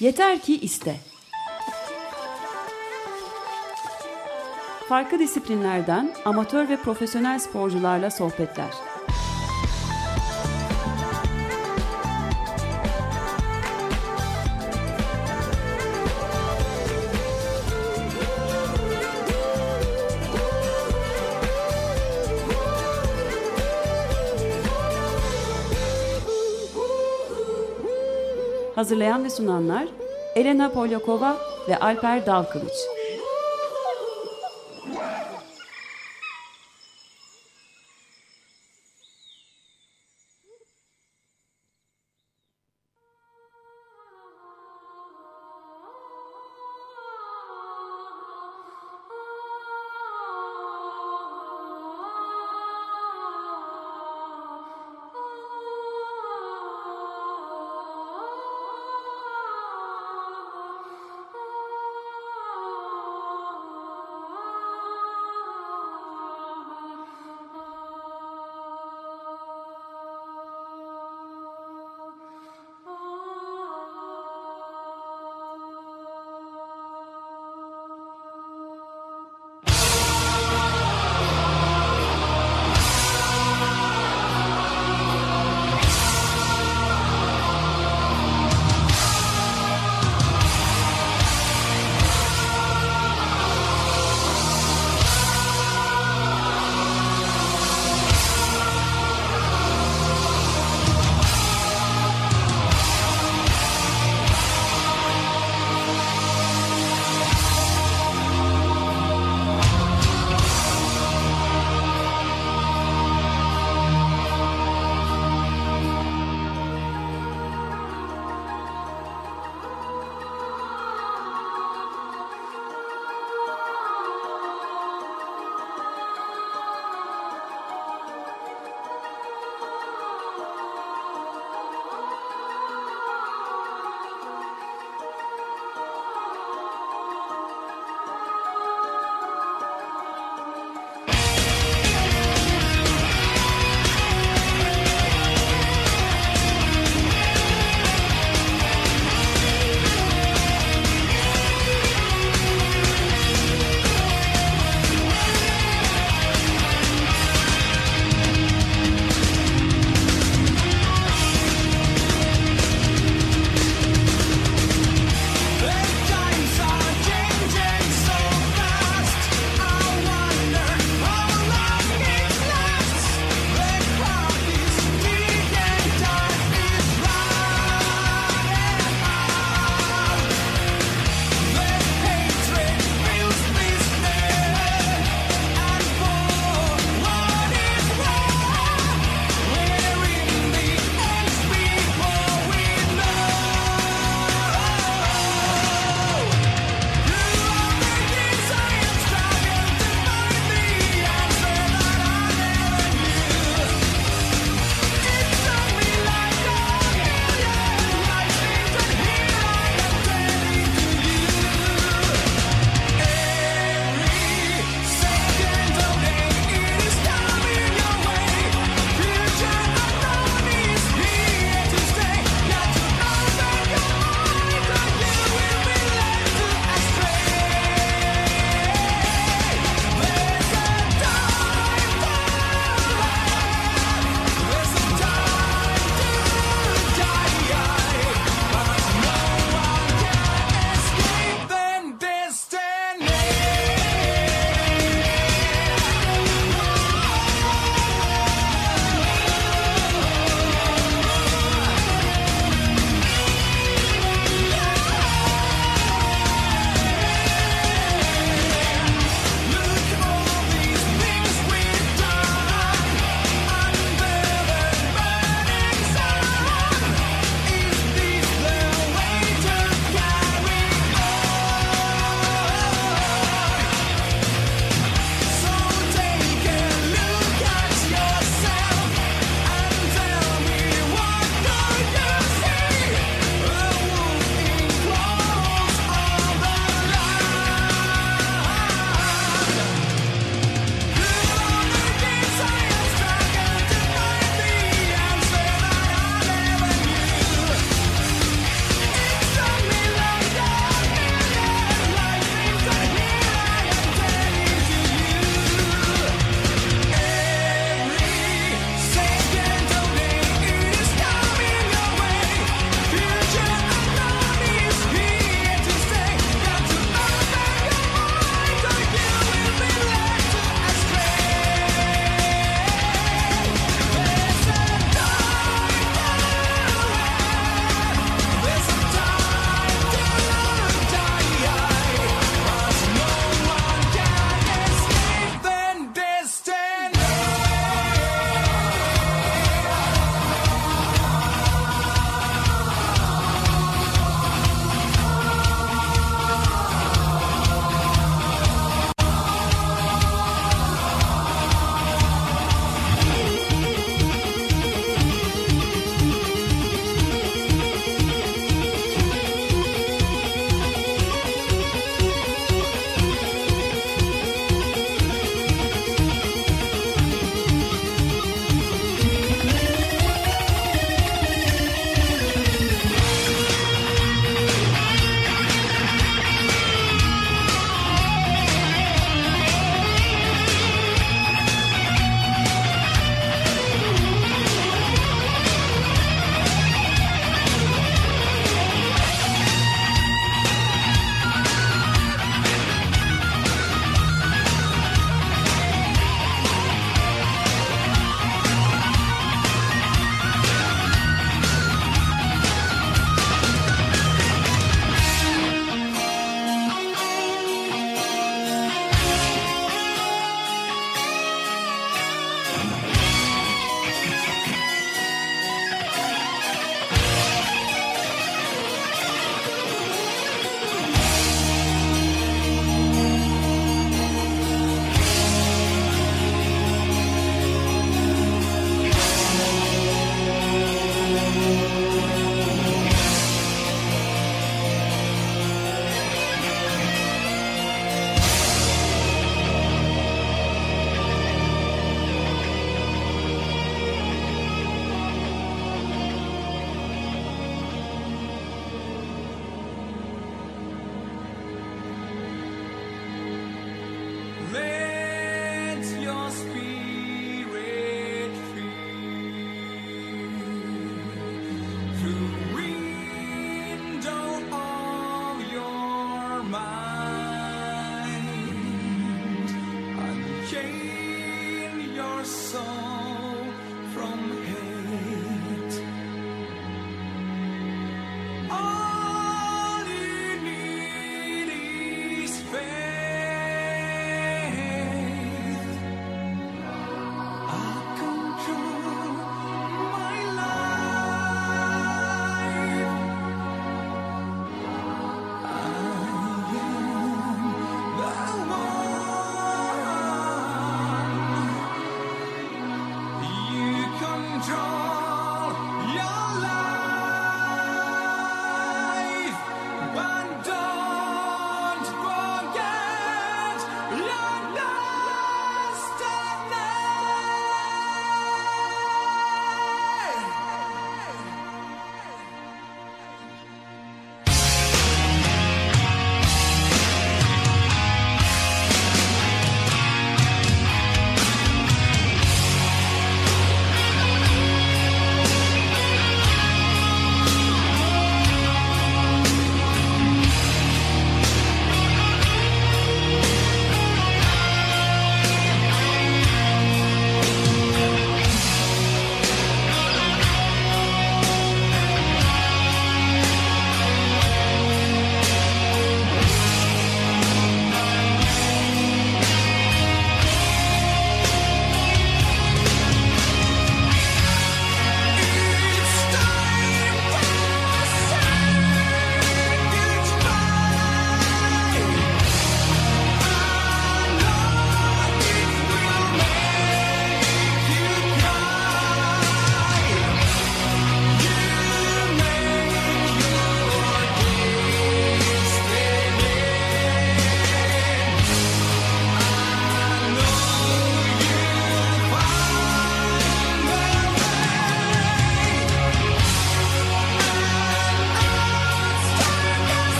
Yeter ki iste. Farklı disiplinlerden amatör ve profesyonel sporcularla sohbetler. Hazırlayan ve sunanlar Elena Polyakova ve Alper Dalkılıç.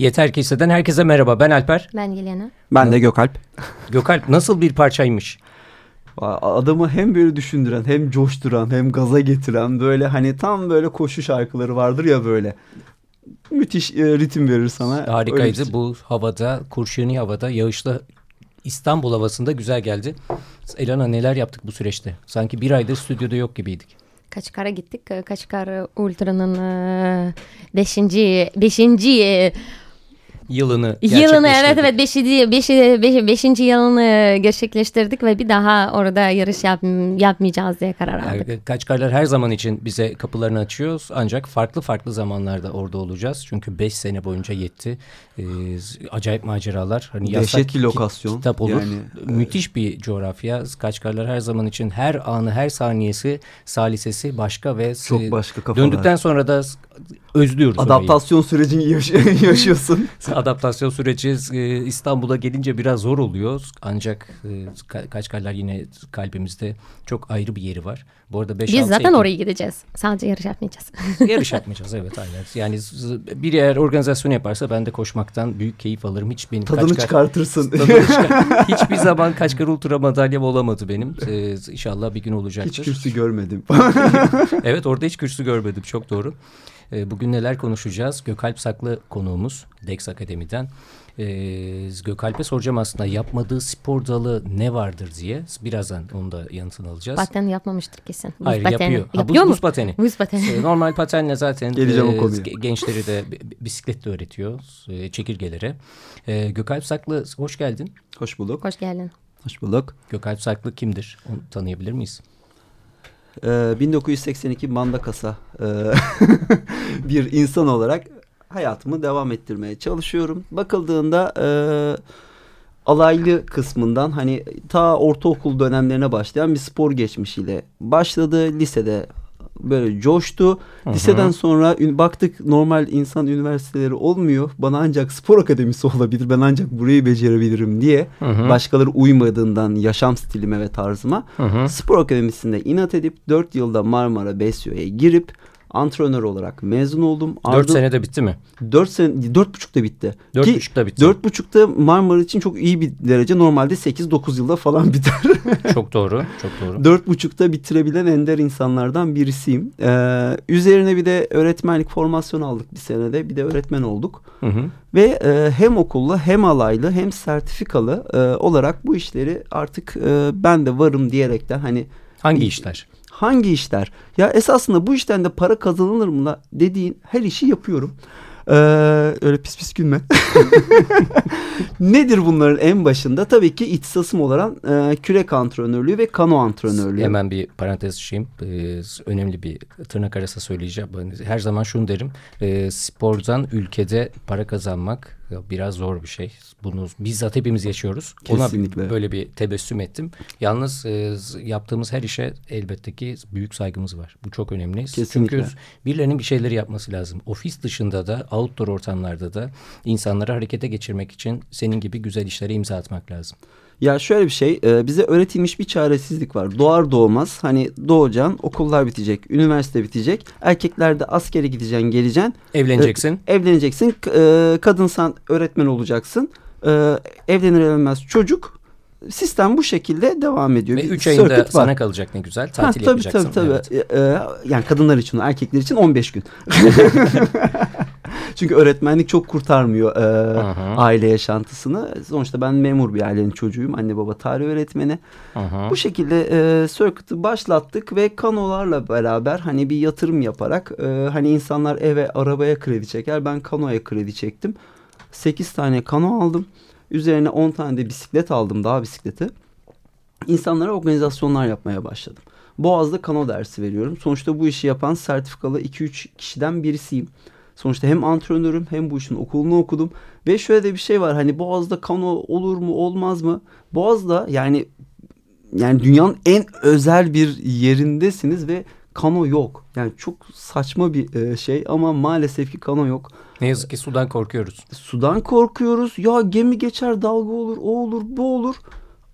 Yeter ki hisseden herkese merhaba. Ben Alper. Ben Yelena. Ben de Gökalp. Gökalp nasıl bir parçaymış? Adamı hem böyle düşündüren hem coşturan hem gaza getiren böyle hani tam böyle koşu şarkıları vardır ya böyle. Müthiş e, ritim verir sana. Harikaydı. Şey. Bu havada, kurşuni havada, yağışlı İstanbul havasında güzel geldi. Elana neler yaptık bu süreçte? Sanki bir aydır stüdyoda yok gibiydik. Kaçkar'a gittik. Kaçkar Ultra'nın e, beşinci, beşinci yılını Yılını evet evet beşinci, beşi, beş, beşinci yılını gerçekleştirdik ve bir daha orada yarış yap, yapmayacağız diye karar aldık. Yani, Kaçkarlar her zaman için bize kapılarını açıyoruz ancak farklı farklı zamanlarda orada olacağız. Çünkü beş sene boyunca yetti. Ee, acayip maceralar. Hani Dehşet bir lokasyon. Kitap olur. Yani, Müthiş bir coğrafya. Kaçkarlar her zaman için her anı her saniyesi salisesi başka ve çok başka kafalar. Döndükten sonra da özlüyoruz. Adaptasyon orayı. sürecini yaş yaşıyorsun. Adaptasyon süreci e, İstanbul'a gelince biraz zor oluyor. Ancak e, Kaçkarlar yine kalbimizde çok ayrı bir yeri var. Bu arada 5 Biz zaten Ekim... oraya gideceğiz. Sadece yarış yapmayacağız. yarış yapmayacağız evet aynen. Yani bir eğer organizasyon yaparsa ben de koşmaktan büyük keyif alırım. Hiç benim Tadını kaçkar, çıkartırsın. Tadını çıkar, hiçbir zaman Kaçkar Ultra madalyam olamadı benim. Ee, inşallah bir gün olacaktır. Hiç kürsü görmedim. evet orada hiç kürsü görmedim. Çok doğru. Ee, bugün neler konuşacağız? Gökalp Saklı konuğumuz Dex Akademi'den. Ee, Gökalp'e soracağım aslında yapmadığı spor dalı ne vardır diye. Birazdan onu da yanıtını alacağız. Paten yapmamıştır kesin. Buz Hayır pateni. yapıyor. Ha, Yapıyor buz, mu? Buz pateni. Buz pateni. Ee, normal patenle zaten Geleceğim e, gençleri de bisikletle öğretiyor e, çekirgelere. E, Gökalp Saklı hoş geldin. Hoş bulduk. Hoş geldin. Hoş bulduk. Gökalp Saklı kimdir? Onu tanıyabilir miyiz? 1982 Mandakasa bir insan olarak hayatımı devam ettirmeye çalışıyorum. Bakıldığında e, alaylı kısmından hani ta ortaokul dönemlerine başlayan bir spor geçmişiyle başladı. Lisede böyle coştu. Hı-hı. Liseden sonra baktık normal insan üniversiteleri olmuyor. Bana ancak spor akademisi olabilir. Ben ancak burayı becerebilirim diye. Hı-hı. Başkaları uymadığından yaşam stilime ve tarzıma. Hı-hı. Spor akademisinde inat edip dört yılda Marmara Besyo'ya girip antrenör olarak mezun oldum. Ardın, senede bitti mi? Dört sene, dört buçukta bitti. Dört Ki, buçukta bitti. Dört buçukta Marmara için çok iyi bir derece. Normalde sekiz dokuz yılda falan biter. çok doğru, çok doğru. Dört buçukta bitirebilen ender insanlardan birisiyim. Ee, üzerine bir de öğretmenlik formasyon aldık bir senede. Bir de öğretmen olduk. Hı hı. Ve e, hem okullu hem alaylı hem sertifikalı e, olarak bu işleri artık e, ben de varım diyerekten hani Hangi işler? Hangi işler? Ya esasında bu işten de para kazanılır mı dediğin her işi yapıyorum. Ee, öyle pis pis gülme. Nedir bunların en başında? Tabii ki ihtisasım olan e, kürek antrenörlüğü ve kano antrenörlüğü. Hemen bir parantez açayım. Ee, önemli bir tırnak arası söyleyeceğim. Her zaman şunu derim. E, spordan ülkede para kazanmak biraz zor bir şey. Bunu bizzat hepimiz yaşıyoruz. Kesinlikle. Ona böyle bir tebessüm ettim. Yalnız e, yaptığımız her işe elbette ki büyük saygımız var. Bu çok önemli. Kesinlikle. Çünkü birilerinin bir şeyleri yapması lazım. Ofis dışında da outdoor ortamlarda da insanları harekete geçirmek için senin gibi güzel işlere imza atmak lazım. Ya şöyle bir şey e, bize öğretilmiş bir çaresizlik var. Doğar doğmaz hani doğacaksın okullar bitecek üniversite bitecek. Erkeklerde askere gideceksin geleceksin. Evleneceksin. E, evleneceksin e, kadınsan öğretmen olacaksın. E, evlenir evlenmez çocuk sistem bu şekilde devam ediyor. Ve 3 ayında var. sana kalacak ne güzel. Tatil ha, tabii, yapacaksın. Tabii tabii. Evet. Ee, yani kadınlar için, erkekler için 15 gün. Çünkü öğretmenlik çok kurtarmıyor e, aile yaşantısını. Sonuçta ben memur bir ailenin çocuğuyum. Anne baba tarih öğretmeni. Aha. Bu şekilde e, circuit'ı başlattık ve kanolarla beraber hani bir yatırım yaparak e, hani insanlar eve arabaya kredi çeker. Ben kanoya kredi çektim. 8 tane kano aldım. Üzerine 10 tane de bisiklet aldım dağ bisikleti. İnsanlara organizasyonlar yapmaya başladım. Boğaz'da kano dersi veriyorum. Sonuçta bu işi yapan sertifikalı 2-3 kişiden birisiyim. Sonuçta hem antrenörüm hem bu işin okulunu okudum. Ve şöyle de bir şey var hani Boğaz'da kano olur mu olmaz mı? Boğaz'da yani yani dünyanın en özel bir yerindesiniz ve kano yok. Yani çok saçma bir e, şey ama maalesef ki kano yok. Ne yazık ki sudan korkuyoruz. Sudan korkuyoruz. Ya gemi geçer dalga olur o olur bu olur.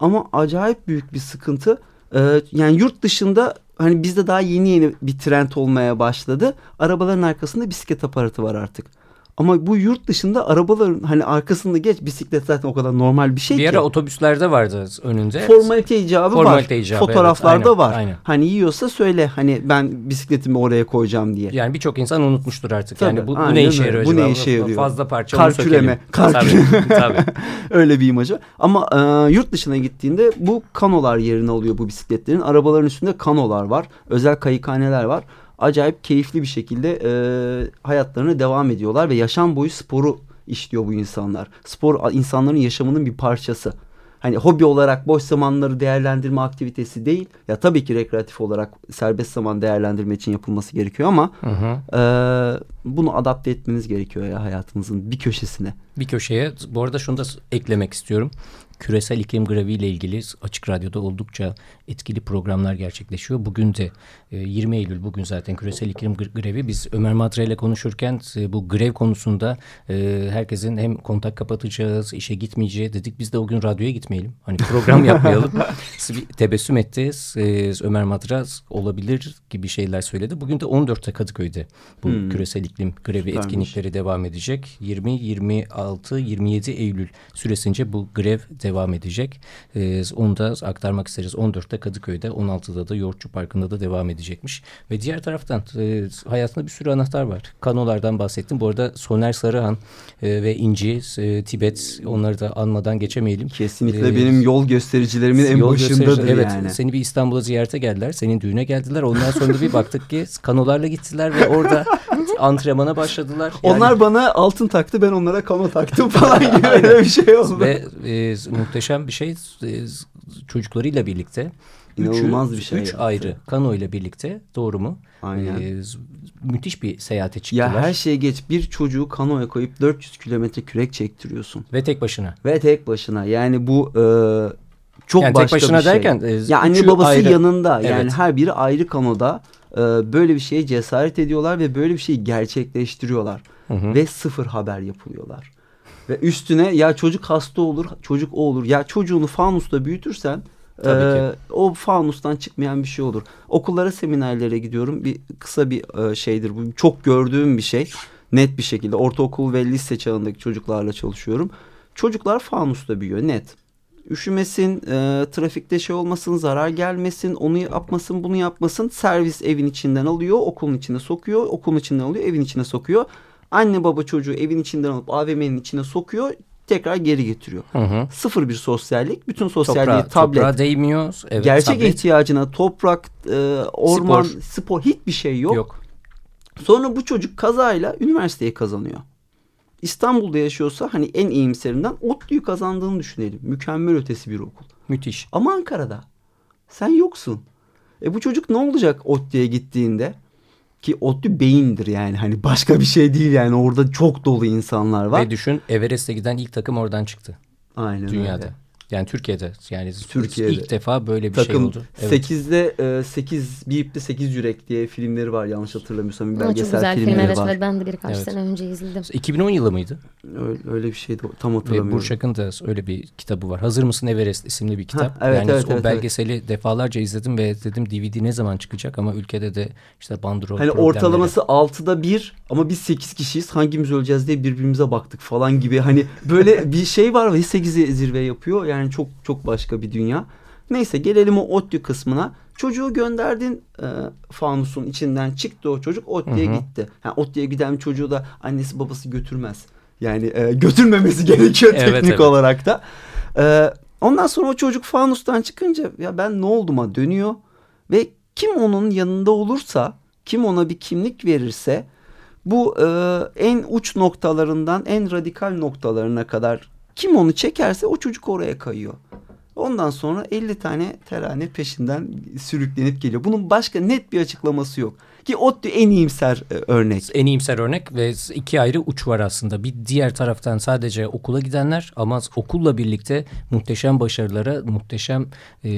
Ama acayip büyük bir sıkıntı. Ee, yani yurt dışında hani bizde daha yeni yeni bir trend olmaya başladı. Arabaların arkasında bisiklet aparatı var artık. Ama bu yurt dışında arabaların hani arkasında geç bisiklet zaten o kadar normal bir şey bir ki. Bir ara otobüslerde vardı önünde. Formalite icabı Formalite var. Icabı, Fotoğraflarda evet, aynen, var. Aynen. Hani yiyorsa söyle hani ben bisikletimi oraya koyacağım diye. Yani birçok insan unutmuştur artık. Tabii, yani bu, bu aynen ne işe yarıyor Bu acaba? ne işe yarıyor? Fazla parça Kar küreme, kar küreme. tabii. Öyle bir imajı. Ama e, yurt dışına gittiğinde bu kanolar yerine alıyor bu bisikletlerin. Arabaların üstünde kanolar var. Özel kayıkhaneler var. Acayip keyifli bir şekilde e, hayatlarına devam ediyorlar ve yaşam boyu sporu işliyor bu insanlar. Spor insanların yaşamının bir parçası. Hani hobi olarak boş zamanları değerlendirme aktivitesi değil. Ya tabii ki rekreatif olarak serbest zaman değerlendirme için yapılması gerekiyor ama Hı hı. e, bunu adapte etmeniz gerekiyor ya hayatınızın bir köşesine. Bir köşeye bu arada şunu da eklemek istiyorum. Küresel iklim grevi ile ilgili Açık Radyo'da oldukça etkili programlar gerçekleşiyor. Bugün de 20 Eylül bugün zaten küresel iklim grevi. Biz Ömer Madre ile konuşurken e, bu grev konusunda e, herkesin hem kontak kapatacağız, işe gitmeyeceği dedik. Biz de o gün radyoya gitmeyelim. Hani program yapmayalım. Tebessüm etti. E, Ömer Madra olabilir gibi şeyler söyledi. Bugün de 14'te Kadıköy'de bu hmm. küresel iklim grevi Süpermiş. etkinlikleri devam edecek. 20, 26, 27 Eylül süresince bu grev devam edecek. Ee, onu da aktarmak isteriz. 14'te Kadıköy'de, 16'da da Yoğurtçu Parkı'nda da devam edecekmiş. Ve diğer taraftan e, hayatında bir sürü anahtar var. Kanolardan bahsettim. Bu arada Soner Sarıhan e, ve İnci, e, Tibet onları da anmadan geçemeyelim. Kesinlikle ee, benim yol göstericilerimin en yol başındadır evet, yani. Seni bir İstanbul'a ziyarete geldiler. Senin düğüne geldiler. Ondan sonra bir baktık ki kanolarla gittiler ve orada antrenmana başladılar. Yani... Onlar bana altın taktı ben onlara kano taktım falan gibi öyle bir şey oldu. Ve e, muhteşem bir şey e, çocuklarıyla birlikte. İnanılmaz üçü, bir şey. Üç yaptı. ayrı kano ile birlikte doğru mu? Aynen. E, müthiş bir seyahate çıktılar. Ya her şeye geç bir çocuğu kanoya koyup 400 kilometre kürek çektiriyorsun. Ve tek başına. Ve tek başına yani bu e, çok yani başka tek başına bir şey. derken. E, ya anne babası ayrı. yanında yani evet. her biri ayrı kanoda e, böyle bir şeye cesaret ediyorlar ve böyle bir şeyi gerçekleştiriyorlar. Hı hı. Ve sıfır haber yapılıyorlar. Ve üstüne ya çocuk hasta olur, çocuk o olur. Ya çocuğunu fanusta büyütürsen e, o fanustan çıkmayan bir şey olur. Okullara, seminerlere gidiyorum. Bir kısa bir e, şeydir bu. Çok gördüğüm bir şey. Net bir şekilde ortaokul ve lise çağındaki çocuklarla çalışıyorum. Çocuklar fanusta büyüyor net. Üşümesin, e, trafikte şey olmasın, zarar gelmesin, onu yapmasın, bunu yapmasın. Servis evin içinden alıyor, okulun içine sokuyor, okulun içinden alıyor, evin içine sokuyor. Anne baba çocuğu evin içinden alıp AVM'nin içine sokuyor tekrar geri getiriyor. Hı hı. Sıfır bir sosyallik. Bütün sosyalliği Toprağa, tablet. Toprağa değmiyor. Evet, gerçek tablet. ihtiyacına toprak, e, orman, spor. spor hiçbir şey yok. yok. Sonra bu çocuk kazayla üniversiteyi kazanıyor. İstanbul'da yaşıyorsa hani en iyimserinden ODTÜ'yü kazandığını düşünelim. Mükemmel ötesi bir okul. Müthiş. Ama Ankara'da sen yoksun. E bu çocuk ne olacak ODTÜ'ye gittiğinde? Ki ODTÜ beyindir yani. Hani başka bir şey değil yani. Orada çok dolu insanlar var. Ve düşün Everest'e giden ilk takım oradan çıktı. Aynen Dünyada. öyle. Yani Türkiye'de yani Türkiye'de. ilk defa böyle bir Takım şey oldu. Evet. 8'de 8 bir ipte 8 yürek diye filmleri var yanlış hatırlamıyorsam. Bir Ama çok belgesel güzel film filmleri evet var. ve ben de birkaç Evet. sene önce izledim. 2010 yılı mıydı? Öyle, öyle bir şeydi tam Ve hatırlamıyorum. Burçak'ın da öyle bir kitabı var. Hazır mısın Everest isimli bir kitap. Ha, evet, yani evet, o evet, belgeseli defalarca izledim ve dedim DVD ne zaman çıkacak ama ülkede de işte bandrol Hani ortalaması 6'da 1 ama biz 8 kişiyiz hangimiz öleceğiz diye birbirimize baktık falan gibi. Hani böyle bir şey var ve 8'e zirve yapıyor. Yani çok çok başka bir dünya. Neyse gelelim o ODTÜ kısmına. Çocuğu gönderdin e, fanusun içinden çıktı o çocuk ODTÜ'ye gitti. Yani ODTÜ'ye giden çocuğu da annesi babası götürmez. Yani e, götürmemesi gerekiyor Evet, teknik evet. olarak da. E, ondan sonra o çocuk fanustan çıkınca ya ben ne olduma dönüyor. Ve kim onun yanında olursa kim ona bir kimlik verirse bu e, en uç noktalarından en radikal noktalarına kadar kim onu çekerse o çocuk oraya kayıyor. Ondan sonra 50 tane terane peşinden sürüklenip geliyor. Bunun başka net bir açıklaması yok. Ki ODTÜ en iyimser e, örnek. En iyimser örnek ve iki ayrı uç var aslında. Bir diğer taraftan sadece okula gidenler ama okulla birlikte muhteşem başarılara, muhteşem e,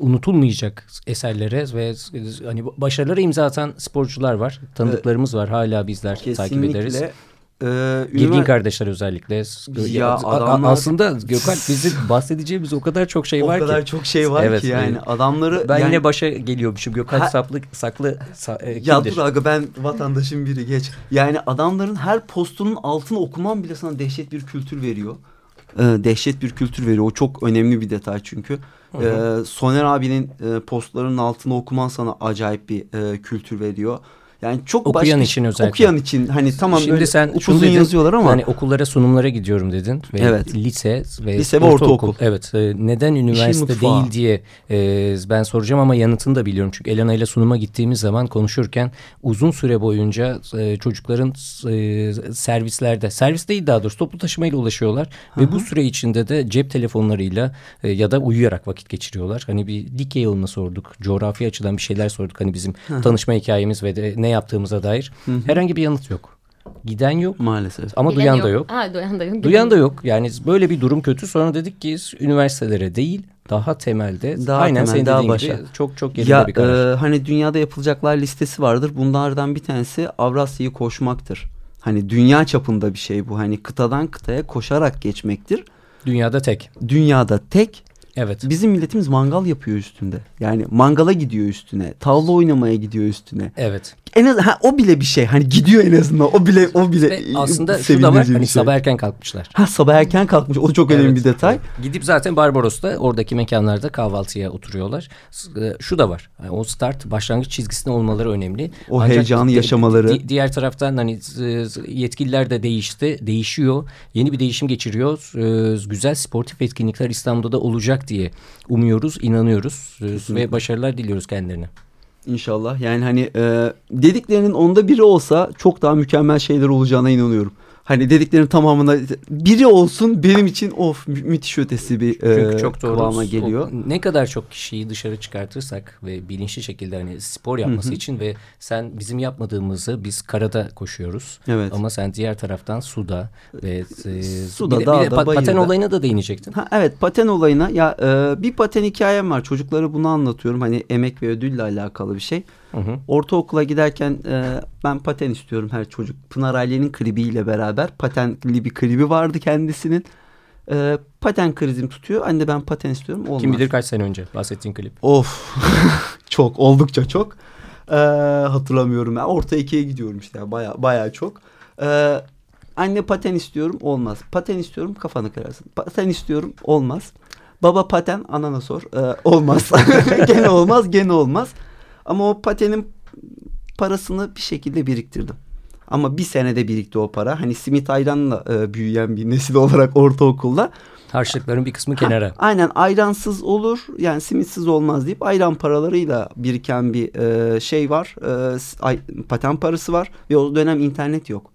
unutulmayacak eserlere ve e, hani başarılara imza atan sporcular var. Tanıdıklarımız var. Hala bizler takip ederiz. Kesinlikle e, Girgin kardeşler özellikle. Ya adamlar- Aslında Gökhan bizim bahsedeceğimiz o kadar çok şey o var kadar ki. çok şey var Evet, ki yani evet. adamları Ben yani, yine başa geliyormuşum. Gökhan Ha- Saplı, Saklı sa- e, ya kimdir? dur aga ben vatandaşın biri geç. Yani adamların her postunun altını okuman bile sana dehşet bir kültür veriyor. Ee, dehşet bir kültür veriyor. O çok önemli bir detay çünkü. Ee, Soner abinin e, postlarının altını okuman sana acayip bir e, kültür veriyor. Yani çok Okuyan başka- için özellikle. Okuyan için hani tamam Şimdi sen upuzun dedin, yazıyorlar ama Hani okullara sunumlara gidiyorum dedin. Ve Evet. Lise ve, Lise ve ortaokul. Evet. e, neden üniversite değil diye e, ben soracağım ama yanıtını da biliyorum. Çünkü Elena ile sunuma gittiğimiz zaman konuşurken uzun süre boyunca e, çocukların e, servislerde, servis değil daha doğrusu toplu taşımayla ulaşıyorlar. Ve bu süre içinde de cep telefonlarıyla e, ya da uyuyarak vakit geçiriyorlar. Hani bir dik yayılımı sorduk. Coğrafi açıdan bir şeyler sorduk. Hani bizim tanışma hikayemiz ve de ne yaptığımıza dair. Herhangi bir yanıt yok. Giden yok maalesef. ama Bilen duyan da yok. Ha, duyan da yok. Duyan da yok. Yani böyle bir durum kötü. Sonra dedik ki üniversitelere değil daha temelde Daha aynen temel, senin daha dediğin başa. gibi çok çok yerinde Ya bir karar. e, hani dünyada yapılacaklar listesi vardır. Bunlardan bir tanesi Avrasya'yı koşmaktır. Hani dünya çapında bir şey bu. Hani kıtadan kıtaya koşarak geçmektir. Dünyada tek. Dünyada tek Evet. bizim milletimiz mangal yapıyor üstünde. Yani mangala gidiyor üstüne. Tavla oynamaya gidiyor üstüne. Evet. En az ha, o bile bir şey. Hani gidiyor en azından. O bile o bile Ve aslında şu da var. Hani şey. sabah erken kalkmışlar. Ha sabah erken kalkmış. O çok önemli Evet. bir detay. Gidip zaten Barbaros'ta oradaki mekanlarda kahvaltıya oturuyorlar. E, Şu da var. Yani o start başlangıç çizgisinde olmaları önemli. O heyecanı di- yaşamaları. di- diğer taraftan hani e, yetkililer de değişti. Değişiyor. Yeni bir değişim geçiriyor. E, Güzel sportif etkinlikler İstanbul'da da olacak diye umuyoruz, inanıyoruz E, ve başarılar diliyoruz kendilerine. İnşallah. Yani hani e, dediklerinin onda biri olsa çok daha mükemmel şeyler olacağına inanıyorum. Hani dediklerin tamamına biri olsun benim için of mü- müthiş ötesi bir Çünkü e, çok doğru. kıvama geliyor. O- ne kadar çok kişiyi dışarı çıkartırsak ve bilinçli şekilde hani spor yapması için ve sen bizim yapmadığımızı biz karada koşuyoruz. Evet. Ama sen diğer taraftan suda ve e, Suda, bir de, bir dağda, pa- paten olayına da değinecektin. Ha, evet paten olayına ya e, bir paten hikayem var. Çocuklara bunu anlatıyorum. Hani emek ve ödülle alakalı bir şey. Hı hı. Ortaokula giderken e, ben paten istiyorum her çocuk. Pınar Aile'nin klibiyle beraber patenli bir klibi vardı kendisinin. E, paten krizim tutuyor. Anne ben paten istiyorum. Olmaz. Kim bilir kaç sene önce bahsettiğin klip. Of çok oldukça çok. Ee, hatırlamıyorum. Ben orta ikiye gidiyorum işte ya baya baya çok. Ee, anne paten istiyorum olmaz. Paten istiyorum kafanı kırarsın. Paten istiyorum olmaz. Baba paten anana sor. Ee, olmaz. gene olmaz gene olmaz. Ama o patenin parasını bir şekilde biriktirdim. Ama bir senede birikti o para. Hani simit ayranla e, büyüyen bir nesil olarak ortaokulda. Harçlıkların bir kısmı kenara. Ha, aynen ayransız olur yani simitsiz olmaz deyip ayran paralarıyla biriken bir e, şey var. E, ay, paten parası var ve o dönem internet yok.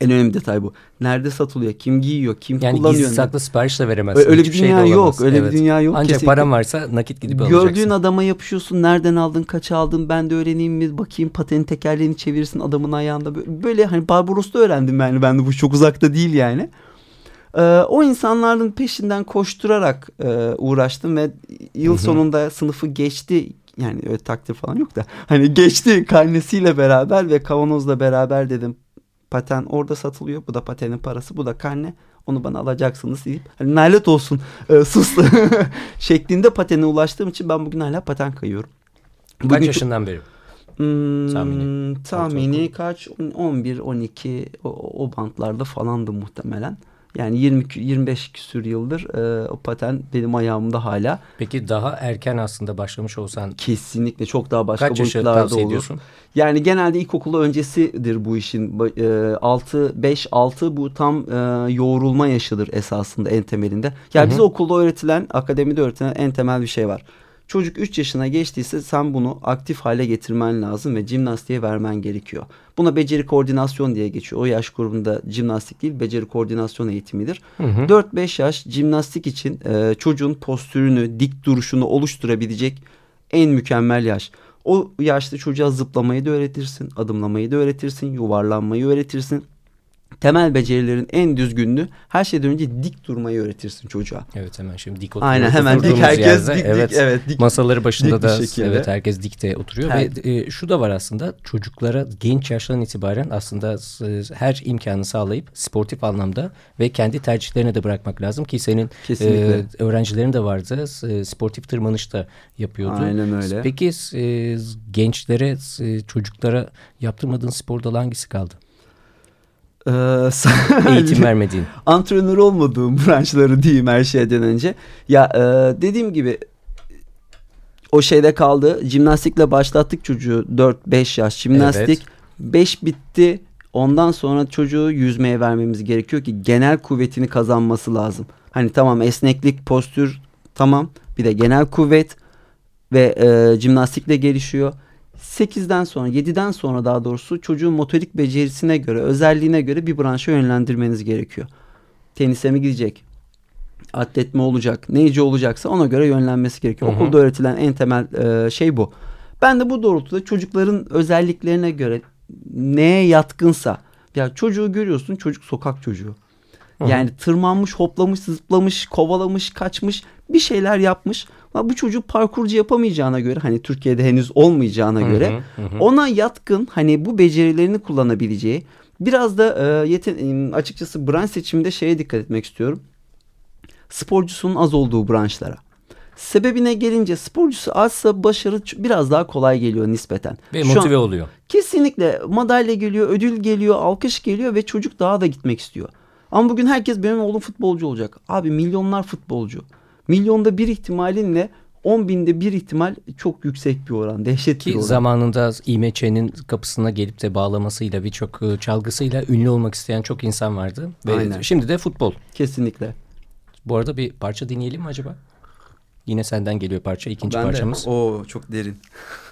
En önemli detay bu. Nerede satılıyor? Kim giyiyor? Kim Yani kullanıyor? gizli saklı sipariş de veremezsin. Öyle bir Hiçbir şey dünya yok, öyle bir dünya yok Ancak kesinlikle. paran varsa nakit gidip alacaksın. Gördüğün adama yapışıyorsun. Nereden aldın? Kaça aldın? Ben de öğreneyim mi? Bakayım patenin tekerleğini çevirsin adamın ayağında. Böyle, hani Barbaros'ta öğrendim yani. Ben de bu çok uzakta değil yani. Ee, o insanların peşinden koşturarak e, uğraştım ve yıl sonunda sınıfı geçti. Yani öyle takdir falan yok da. Hani geçti karnesiyle beraber ve kavanozla beraber dedim. Paten orada satılıyor. Bu da patenin parası. Bu da karne. Onu bana alacaksınız deyip. Hani nalet olsun e, sus şeklinde patene ulaştığım için ben bugün hala paten kayıyorum. Kaç Bugün- yaşından beri? Hmm, Tahmini? tahmini kaç 11 12 o, o bantlarda falandı muhtemelen. Yani 20 kü- 25 küsür yıldır e, o paten benim ayağımda hala. Peki daha erken aslında başlamış olsan Kesinlikle çok daha başka kaç boyutlarda olur. ediyorsun? Yani genelde ilkokulu öncesidir bu işin. E, 6 5 6 bu tam e, yoğrulma yaşıdır esasında en temelinde. Ya bize okulda öğretilen, akademide öğretilen en temel bir şey var. Çocuk 3 yaşına geçtiyse sen bunu aktif hale getirmen lazım ve jimnastiğe vermen gerekiyor. Buna beceri koordinasyon diye geçiyor. O yaş grubunda jimnastik değil, beceri koordinasyon eğitimidir. 4-5 yaş jimnastik için e, çocuğun postürünü, dik duruşunu oluşturabilecek en mükemmel yaş. O yaşta çocuğa zıplamayı da öğretirsin, adımlamayı da öğretirsin, yuvarlanmayı öğretirsin. Temel becerilerin en düzgünlüğü her şeyden önce dik durmayı öğretirsin çocuğa. Evet hemen şimdi dik oturuyoruz. Aynen hemen dik herkes yerde, dik, evet, dik evet dik. Masaları başında dik da evet herkes dikte oturuyor her... ve e, şu da var aslında çocuklara genç yaştan itibaren aslında e, her imkanı sağlayıp sportif anlamda ve kendi tercihlerine de bırakmak lazım ki senin e, öğrencilerin de vardı e, sportif tırmanış da yapıyordu. Aynen öyle. Peki e, gençlere e, çocuklara yaptırmadığın spor dalı hangisi kaldı? Eğitim vermediğin. Antrenör olmadığım branşları diyeyim her şeyden önce. Ya e, dediğim gibi o şeyde kaldı. Jimnastikle başlattık çocuğu 4-5 yaş jimnastik. 5 evet. bitti. Ondan sonra çocuğu yüzmeye vermemiz gerekiyor ki genel kuvvetini kazanması lazım. Hani tamam esneklik, postür tamam. Bir de genel kuvvet ve e, jimnastikle gelişiyor. 8'den sonra 7'den sonra daha doğrusu çocuğun motorik becerisine göre özelliğine göre bir branşa yönlendirmeniz gerekiyor. Tenise mi gidecek? Atlet mi olacak? Neyci olacaksa ona göre yönlenmesi gerekiyor. Hı hı. Okulda öğretilen en temel e, şey bu. Ben de bu doğrultuda çocukların özelliklerine göre neye yatkınsa ya çocuğu görüyorsun çocuk sokak çocuğu. Yani tırmanmış, hoplamış, zıplamış, kovalamış, kaçmış bir şeyler yapmış. Ama bu çocuk parkurcu yapamayacağına göre hani Türkiye'de henüz olmayacağına göre hı hı, ona yatkın hani bu becerilerini kullanabileceği biraz da e, yeten, açıkçası branş seçiminde şeye dikkat etmek istiyorum. Sporcusunun az olduğu branşlara. Sebebine gelince sporcusu azsa başarı biraz daha kolay geliyor nispeten. Ve motive an, oluyor. Kesinlikle madalya geliyor, ödül geliyor, alkış geliyor ve çocuk daha da gitmek istiyor. Ama bugün herkes benim oğlum futbolcu olacak. Abi milyonlar futbolcu. Milyonda bir ihtimalinle 10 binde bir ihtimal çok yüksek bir oran. Dehşet Ki bir oran. zamanında İMÇ'nin kapısına gelip de bağlamasıyla birçok e, çalgısıyla ünlü olmak isteyen çok insan vardı. Ve Aynen. şimdi de futbol. Kesinlikle. Bu arada bir parça dinleyelim mi acaba? Yine senden geliyor parça. ikinci ben parçamız. De. Oo çok derin.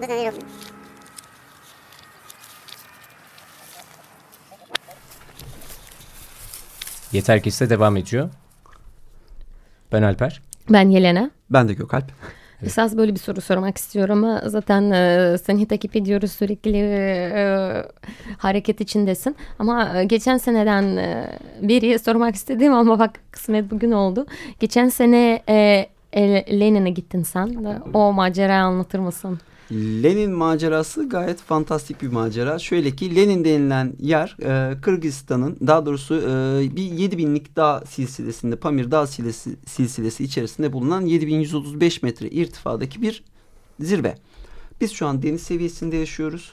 Havada döner olur. Yeter ki ise devam ediyor. Ben Alper. Ben Yelena. Ben de Gökalp. Esas böyle bir soru sormak istiyorum ama zaten e, seni takip ediyoruz sürekli e, hareket içindesin. Ama e, geçen seneden e, beri sormak istediğim ama bak kısmet bugün oldu. Geçen sene e, e, Lenin'e gittin sen. De, o macerayı anlatır mısın? Lenin macerası gayet fantastik bir macera. Şöyle ki Lenin denilen yer e, Kırgızistan'ın daha doğrusu e, bir 7000'lik dağ silsilesinde Pamir dağ silsilesi, silsilesi içerisinde bulunan 7135 metre irtifadaki bir zirve. Biz şu an deniz seviyesinde yaşıyoruz.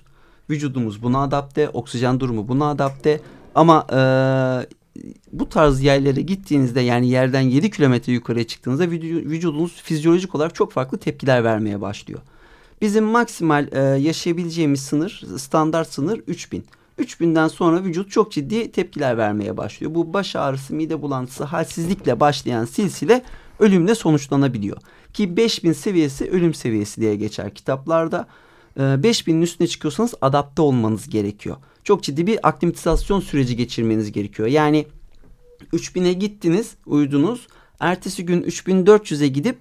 Vücudumuz buna adapte, oksijen durumu buna adapte. Ama e, bu tarz yerlere gittiğinizde yani yerden 7 kilometre yukarıya çıktığınızda vücudunuz fizyolojik olarak çok farklı tepkiler vermeye başlıyor. Bizim maksimal e, yaşayabileceğimiz sınır, standart sınır 3000. 3000'den sonra vücut çok ciddi tepkiler vermeye başlıyor. Bu baş ağrısı, mide bulantısı, halsizlikle başlayan silsile ölümle sonuçlanabiliyor. Ki 5000 seviyesi ölüm seviyesi diye geçer kitaplarda. E, 5000'in üstüne çıkıyorsanız adapte olmanız gerekiyor. Çok ciddi bir aklimatizasyon süreci geçirmeniz gerekiyor. Yani 3000'e gittiniz, uyudunuz. Ertesi gün 3400'e gidip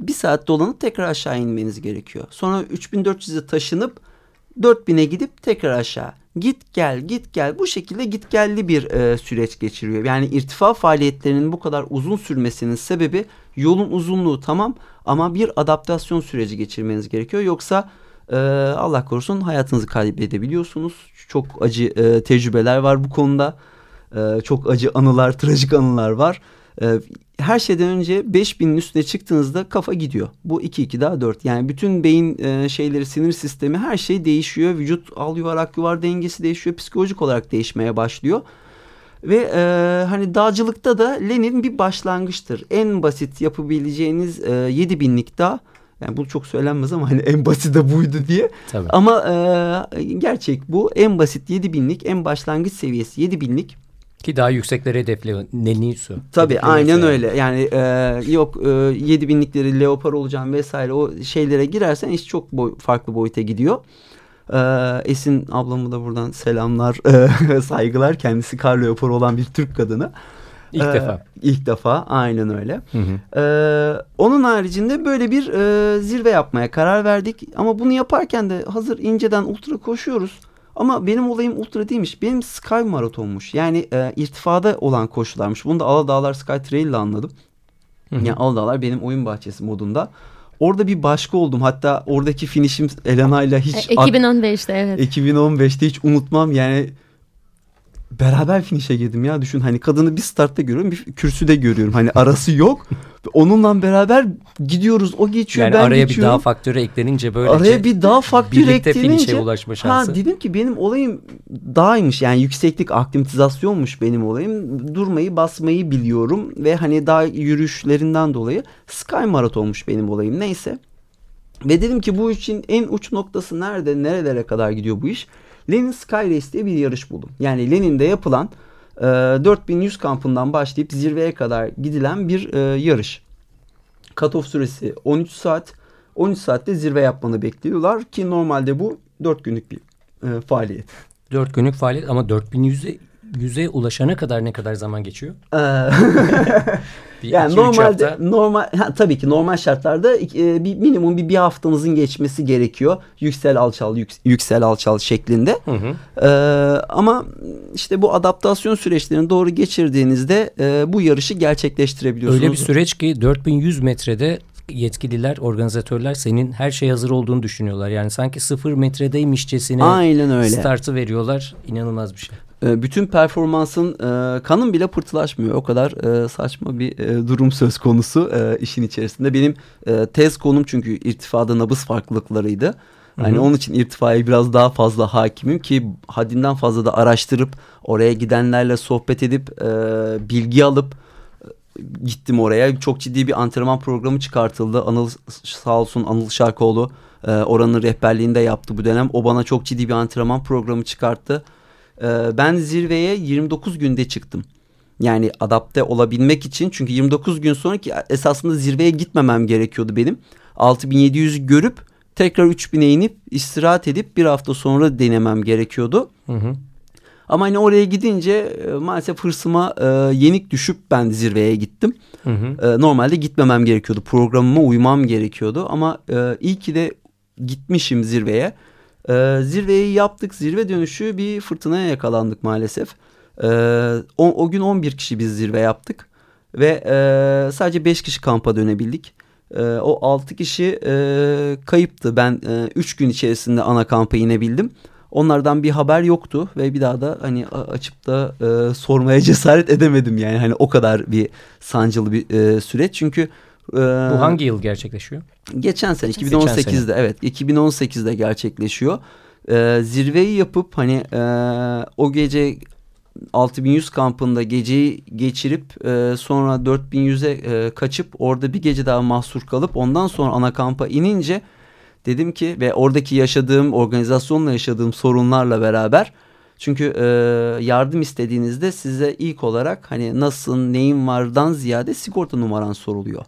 bir saat dolanıp tekrar aşağı inmeniz gerekiyor. Sonra 3400'e taşınıp 4000'e gidip tekrar aşağı. Git gel git gel bu şekilde git gelli bir e, süreç geçiriyor. Yani irtifa faaliyetlerinin bu kadar uzun sürmesinin sebebi yolun uzunluğu tamam ama bir adaptasyon süreci geçirmeniz gerekiyor. Yoksa e, Allah korusun hayatınızı kaybedebiliyorsunuz. Çok acı e, tecrübeler var bu konuda. E, çok acı anılar, trajik anılar var. E, her şeyden önce 5000'in üstüne çıktığınızda kafa gidiyor. Bu 2 2 daha 4. Yani bütün beyin e, şeyleri, sinir sistemi her şey değişiyor. Vücut al yuvar ak yuvar dengesi değişiyor. Psikolojik olarak değişmeye başlıyor. Ve e, hani dağcılıkta da Lenin bir başlangıçtır. En basit yapabileceğiniz e, 7000'lik dağ. Yani bu çok söylenmez ama hani en basit de buydu diye. Tabii. Ama e, gerçek bu. En basit 7000'lik, en başlangıç seviyesi 7000'lik. Ki daha yüksekleri hedefli Nenisu. Tabii aynen öyle. Yani e, yok e, 7000'likleri leopar olacağım vesaire o şeylere girersen iş çok boy, farklı boyuta gidiyor. E, Esin ablamı da buradan selamlar, e, saygılar. Kendisi kar leopar olan bir Türk kadını. İlk ee, defa. İlk defa aynen öyle. Hı hı. Ee, onun haricinde böyle bir e, zirve yapmaya karar verdik. Ama bunu yaparken de hazır inceden ultra koşuyoruz. Ama benim olayım ultra değilmiş. Benim Sky Maratonmuş. Yani e, irtifada olan koşularmış. Bunu da Aladağlar Sky Trail ile anladım. Hı hı. Yani Aladağlar benim oyun bahçesi modunda. Orada bir başka oldum. Hatta oradaki finişim Elena ile hiç... E, 2015'te evet. 2015'te hiç unutmam. Yani beraber finişe girdim ya düşün hani kadını bir startta görüyorum bir kürsüde görüyorum hani arası yok onunla beraber gidiyoruz o geçiyor yani ben araya geçiyorum. bir daha faktörü eklenince böyle araya bir daha faktör birlikte eklenince finişe ulaşma şansı. Ha, dedim ki benim olayım dağymış yani yükseklik aklimatizasyonmuş benim olayım durmayı basmayı biliyorum ve hani daha yürüyüşlerinden dolayı sky maratonmuş benim olayım neyse ve dedim ki bu için en uç noktası nerede nerelere kadar gidiyor bu iş Lenin Sky Race diye bir yarış buldum. Yani Lenin'de yapılan e, 4100 kampından başlayıp zirveye kadar gidilen bir e, yarış. Cut-off süresi 13 saat. 13 saatte zirve yapmanı bekliyorlar ki normalde bu 4 günlük bir e, faaliyet. 4 günlük faaliyet ama 4100'e yüze ulaşana kadar ne kadar zaman geçiyor? Bir yani iki, normalde hafta. normal ha, tabii ki normal şartlarda e, bir minimum bir bir haftanızın geçmesi gerekiyor. Yüksel alçal yük, yüksel alçal şeklinde. Hı hı. Ee, ama işte bu adaptasyon süreçlerini doğru geçirdiğinizde e, bu yarışı gerçekleştirebiliyorsunuz. Öyle bir süreç ki 4100 metrede yetkililer, organizatörler senin her şey hazır olduğunu düşünüyorlar. Yani sanki sıfır metredeymişçesine Aynen öyle. startı veriyorlar. İnanılmaz bir şey. Ee, bütün performansın e, kanın bile pırtılaşmıyor. O kadar e, saçma bir e, durum söz konusu işin içerisinde. Benim tez konum çünkü irtifada nabız farklılıklarıydı. Yani onun için irtifaya biraz daha fazla hakimim ki haddinden fazla da araştırıp oraya gidenlerle sohbet edip e, bilgi alıp gittim oraya. Çok ciddi bir antrenman programı çıkartıldı. Anıl sağ olsun Anıl Şarkoğlu e, oranın rehberliğinde yaptı bu dönem. O bana çok ciddi bir antrenman programı çıkarttı. Ee, ben zirveye 29 günde çıktım. Yani adapte olabilmek için çünkü 29 gün sonraki esasında zirveye gitmemem gerekiyordu benim. 6700 görüp tekrar 3000'e inip istirahat edip bir hafta sonra denemem gerekiyordu. Hı hı. Ama hani oraya gidince e, maalesef hırsıma e, yenik düşüp ben zirveye gittim. Hı hı. E, normalde gitmemem gerekiyordu. Programıma uymam gerekiyordu. Ama e, iyi ki de gitmişim zirveye. E, zirveyi yaptık. Zirve dönüşü bir fırtınaya yakalandık maalesef. E, o, o gün 11 kişi biz zirve yaptık. Ve e, sadece 5 kişi kampa dönebildik. E, o 6 kişi e, kayıptı. Ben 3 e, gün içerisinde ana kampa inebildim. Onlardan bir haber yoktu ve bir daha da hani açıp da e, sormaya cesaret edemedim yani hani o kadar bir sancılı bir e, süreç çünkü e, bu hangi yıl gerçekleşiyor? Geçen sene 2018'de geçen sene. evet 2018'de gerçekleşiyor. E, zirveyi yapıp hani e, o gece 6100 kampında geceyi geçirip e, sonra 4100'e e, kaçıp orada bir gece daha mahsur kalıp ondan sonra ana kampa inince dedim ki ve oradaki yaşadığım organizasyonla yaşadığım sorunlarla beraber çünkü e, yardım istediğinizde size ilk olarak hani nasıl neyin vardan ziyade sigorta numaran soruluyor.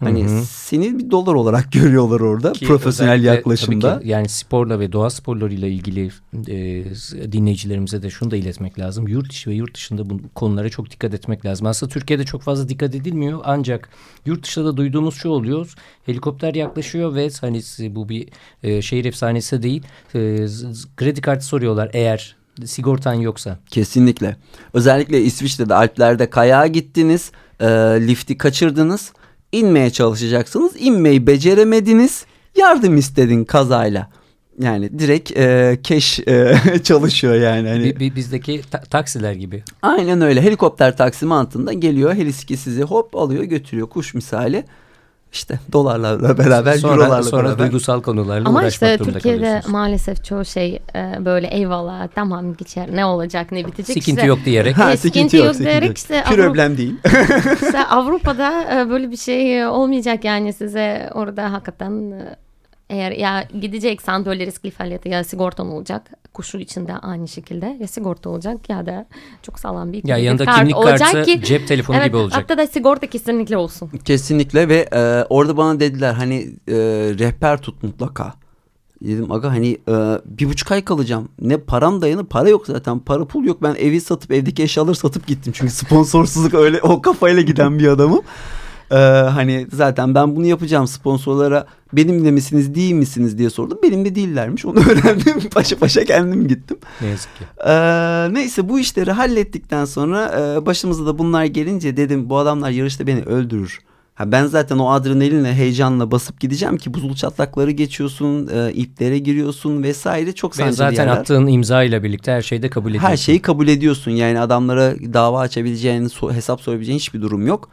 Hani hı hı. seni bir dolar olarak görüyorlar orada ki profesyonel yaklaşımda. Ki, yani sporla ve doğa sporlarıyla ilgili e, dinleyicilerimize de şunu da iletmek lazım. Yurt içi ve yurt dışında bu konulara çok dikkat etmek lazım. Aslında Türkiye'de çok fazla dikkat edilmiyor ancak yurt dışında da duyduğumuz şu oluyor. Helikopter yaklaşıyor ve hani bu bir e, şehir efsanesi değil. E, kredi kartı soruyorlar eğer sigortan yoksa. Kesinlikle. Özellikle İsviçre'de Alplerde kayağa gittiniz, e, lifti kaçırdınız inmeye çalışacaksınız. İnmeyi beceremediniz. Yardım istedin kazayla. Yani direkt e, keş e, çalışıyor yani. Hani. Bizdeki ta taksiler gibi. Aynen öyle. Helikopter taksi mantığında geliyor. Heliski sizi hop alıyor götürüyor kuş misali işte dolarlarla beraber, sonra, eurolarla sonra beraber. duygusal konularla Ama uğraşmak işte Türkiye'de maalesef çoğu şey e, böyle eyvallah tamam geçer ne olacak ne bitecek. Sikinti işte, yok diyerek. Ha, sikinti yok, yok diyerek yok. işte. Problem değil. işte Avrupa'da e, böyle bir şey olmayacak yani size orada hakikaten e, eğer ya gideceksen böyle riskli faaliyete ya sigortan olacak. Kuşu içinde aynı şekilde ya sigorta olacak ya da çok sağlam bir ya yanında kart kimlik kartı ki, cep telefonu evet, gibi olacak. Hatta da sigorta kesinlikle olsun. Kesinlikle ve e, orada bana dediler hani e, rehber tut mutlaka. Dedim aga hani e, bir buçuk ay kalacağım. Ne param dayanır para yok zaten. Para pul yok. Ben evi satıp evdeki eşyaları satıp gittim. Çünkü sponsorsuzluk öyle o kafayla giden bir adamım. Ee, hani zaten ben bunu yapacağım sponsorlara benimle misiniz değil misiniz diye sordum. Benimle değillermiş onu öğrendim paşa paşa kendim gittim. Ne yazık ki. Ee, neyse bu işleri hallettikten sonra e, başımıza da bunlar gelince dedim bu adamlar yarışta beni öldürür. Ha ben zaten o adrenalinle heyecanla basıp gideceğim ki buzul çatlakları geçiyorsun, e, iplere giriyorsun vesaire çok sancılı Ve zaten yerler. attığın imza ile birlikte her şeyi de kabul ediyorsun. Her şeyi kabul ediyorsun yani adamlara dava açabileceğin, hesap sorabileceğin hiçbir durum yok.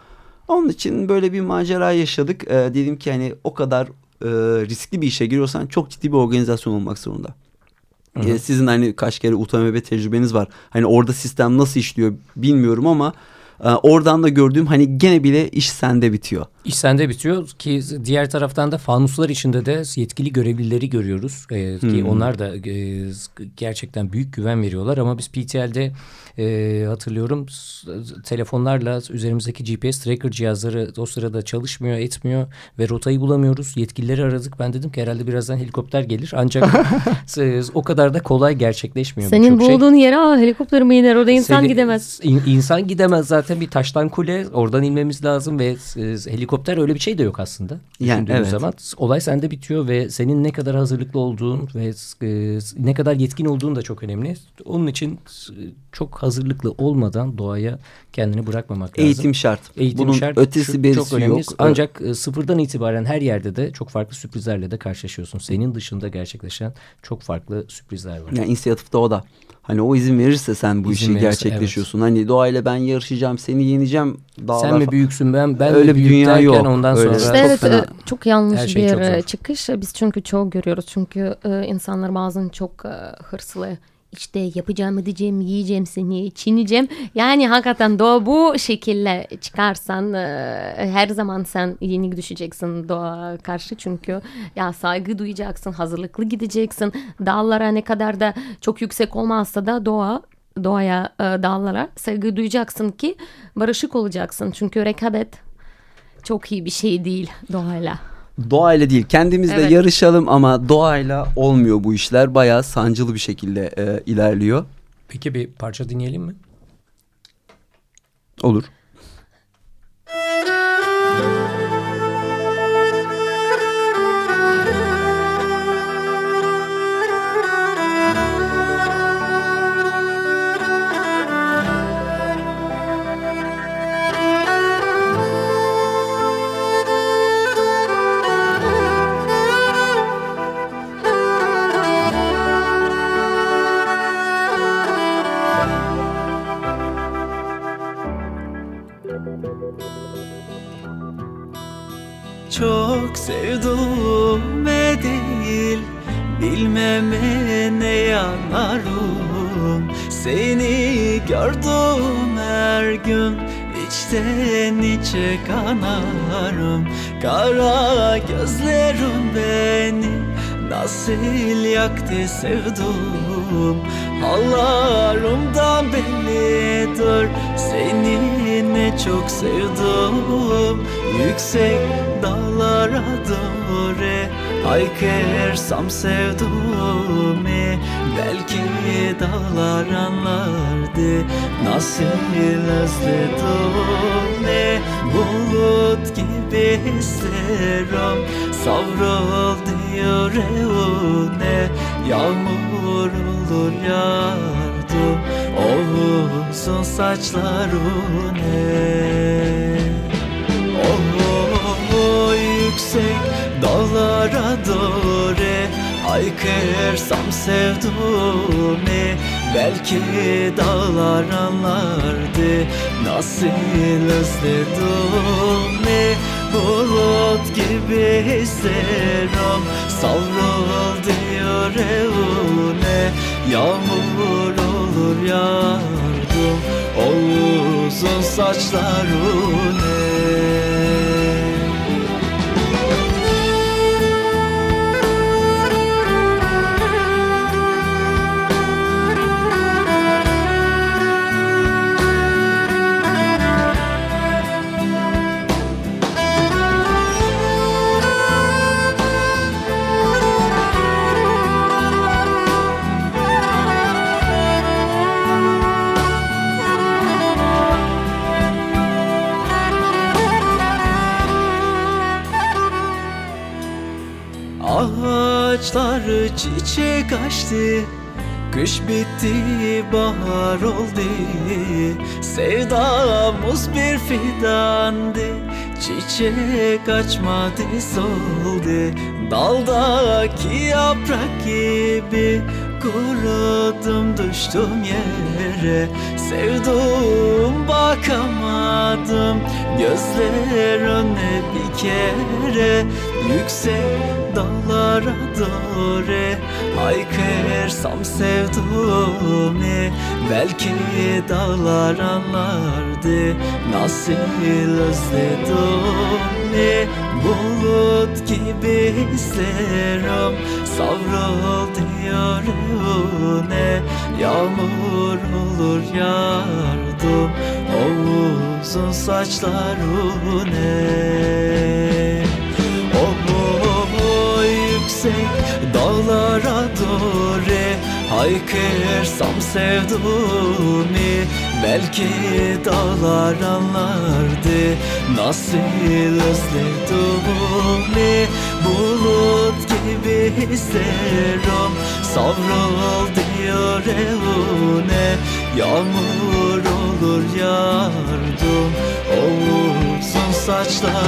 Onun için böyle bir macera yaşadık. E, dedim ki hani o kadar e, riskli bir işe giriyorsan çok ciddi bir organizasyon olmak zorunda. Hı hı. Sizin hani kaç kere UTMB tecrübeniz var. Hani orada sistem nasıl işliyor bilmiyorum ama e, oradan da gördüğüm hani gene bile iş sende bitiyor. İş sende bitiyor ki diğer taraftan da fanuslar içinde de yetkili görevlileri görüyoruz. Ee, ki hmm. onlar da e, gerçekten büyük güven veriyorlar ama biz PTL'de e, hatırlıyorum telefonlarla üzerimizdeki GPS tracker cihazları o sırada çalışmıyor etmiyor ve rotayı bulamıyoruz. Yetkilileri aradık. Ben dedim ki herhalde birazdan helikopter gelir ancak o kadar da kolay gerçekleşmiyor. Senin şey. bulduğun şey. yere aa, helikopter mi iner orada insan Seni, gidemez. In, insan gidemez zaten bir taştan kule oradan inmemiz lazım ve e, helikopter öyle bir şey de yok aslında. Yani, evet. zaman olay sende bitiyor ve senin ne kadar hazırlıklı olduğun ve e, ne kadar yetkin olduğun da çok önemli. Onun için e, çok hazırlıklı olmadan doğaya kendini bırakmamak lazım. Eğitim şart. Eğitim Bunun şart. ötesi şu, çok önemli. yok. Ancak e, sıfırdan itibaren her yerde de çok farklı sürprizlerle de karşılaşıyorsun. Senin dışında gerçekleşen çok farklı sürprizler var. Yani inisiyatifte o da. Hani o izin verirse sen bu izin işi verirse, gerçekleşiyorsun. Evet. Hani doğayla ben yarışacağım, seni yeneceğim. Dağlar sen mi büyüksün ben ben öyle bir dünya yok. Ondan öyle. sonra işte evet, çok, çok yanlış şey bir çok e, çıkış. Biz çünkü çok görüyoruz. Çünkü e, insanlar bazen çok e, hırslı işte yapacağım edeceğim yiyeceğim seni çiğneyeceğim. Yani hakikaten doğa bu şekilde çıkarsan e, her zaman sen yenik düşeceksin doğa karşı çünkü ya saygı duyacaksın hazırlıklı gideceksin dağlara ne kadar da çok yüksek olmazsa da doğa doğaya e, dağlara saygı duyacaksın ki barışık olacaksın çünkü rekabet çok iyi bir şey değil doğayla. Doğayla değil kendimizle evet. yarışalım ama doğayla olmuyor bu işler. Bayağı sancılı bir şekilde e, ilerliyor. Peki bir parça dinleyelim mi? Olur. Sevduğume değil Bilmeme ne yanarım Seni gördüm her gün içten içe kanarım. Kara gözlerim beni Nasıl yaktı sevdum. Hallarımdan bellidir Seni çok sevdim. Yüksek dağlara doğru Haykırsam sevduğumu Belki dağlar anlardı Nasıl özledim. Bulut gibi hislerim Savruldu yüreğine Yağmur olur yardım O uzun saçlarına Oh, yüksek dağlara doğru. Haykırsam sevduğumu Belki dağlar anlardı. Nasıl özledim? Bulut gibi hislerim Savruldu yüreğine Yağmur olur yardım O uzun saçlarına Ağaçlar çiçek açtı. Kış bitti bahar oldu. Sevdamız bir fidandı. Çiçek açmadı soldu. Daldaki yaprak gibi Kurudum düştüm yere. Sevdim bakamadım. Gözlerine bir kere. Yüksek dağlara doğru Haykırsam sevduğumu Belki dağlar anlardı Nasıl özledim Bulut gibi hislerim Savruldu yüreğine Yağmur olur yardım. O uzun saçlarına O yüksek dağlara doğru Haykırsam sevduğumu Belki dağlar anlardı Nasıl özledim Bulut gibi hislerim Savruldu yüreğine Yağmur olur yardım O uzun saçlarına